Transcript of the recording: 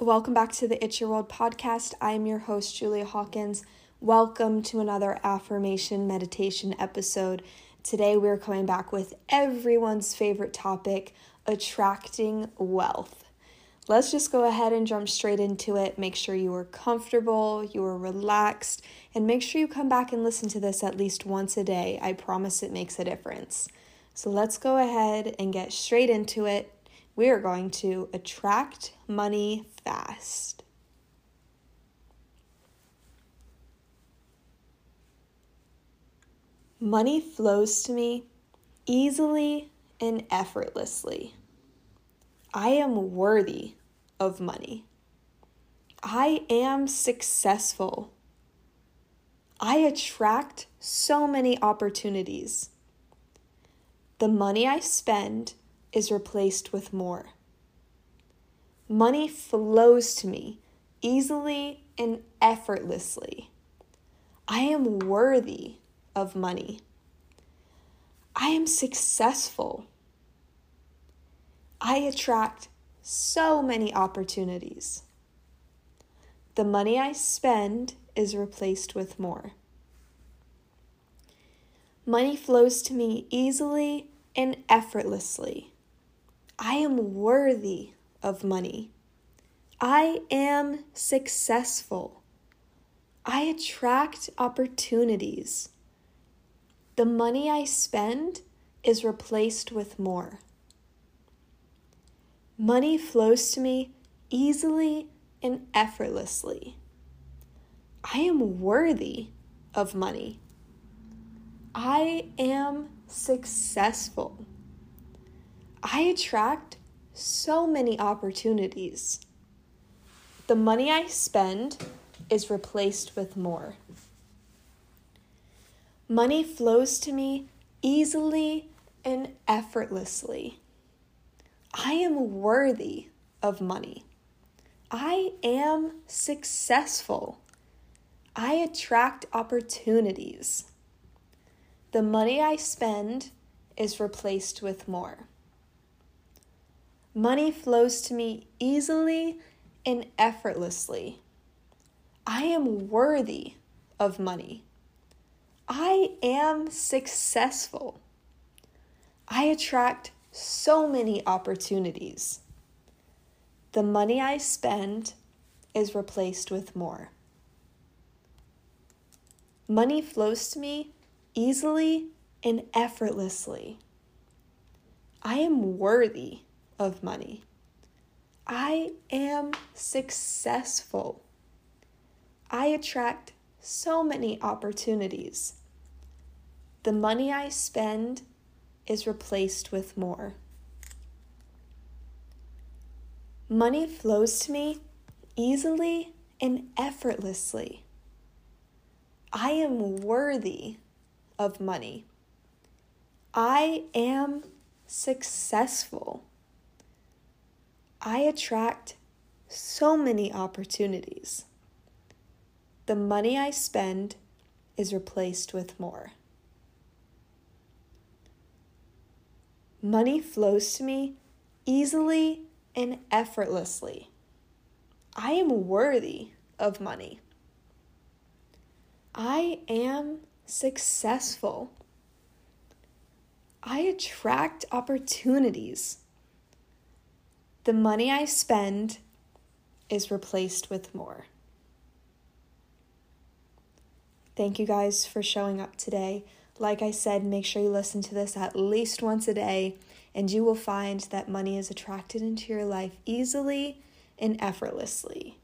Welcome back to the It's Your World podcast. I'm your host, Julia Hawkins. Welcome to another affirmation meditation episode. Today, we're coming back with everyone's favorite topic attracting wealth. Let's just go ahead and jump straight into it. Make sure you are comfortable, you are relaxed, and make sure you come back and listen to this at least once a day. I promise it makes a difference. So let's go ahead and get straight into it. We are going to attract money fast. Money flows to me easily and effortlessly. I am worthy of money. I am successful. I attract so many opportunities. The money I spend is replaced with more. Money flows to me easily and effortlessly. I am worthy of money. I am successful. I attract so many opportunities. The money I spend is replaced with more. Money flows to me easily and effortlessly. I am worthy of money. I am successful. I attract opportunities. The money I spend is replaced with more. Money flows to me easily and effortlessly. I am worthy of money. I am successful. I attract so many opportunities. The money I spend is replaced with more. Money flows to me easily and effortlessly. I am worthy of money. I am successful. I attract opportunities. The money I spend is replaced with more. Money flows to me easily and effortlessly. I am worthy of money. I am successful. I attract so many opportunities. The money I spend is replaced with more. Money flows to me easily and effortlessly. I am worthy of money. I am successful. I attract so many opportunities. The money I spend is replaced with more. Money flows to me easily and effortlessly. I am worthy of money. I am successful. I attract so many opportunities. The money I spend is replaced with more. Money flows to me easily and effortlessly. I am worthy of money. I am successful. I attract opportunities the money I spend is replaced with more. Thank you guys for showing up today. Like I said, make sure you listen to this at least once a day, and you will find that money is attracted into your life easily and effortlessly.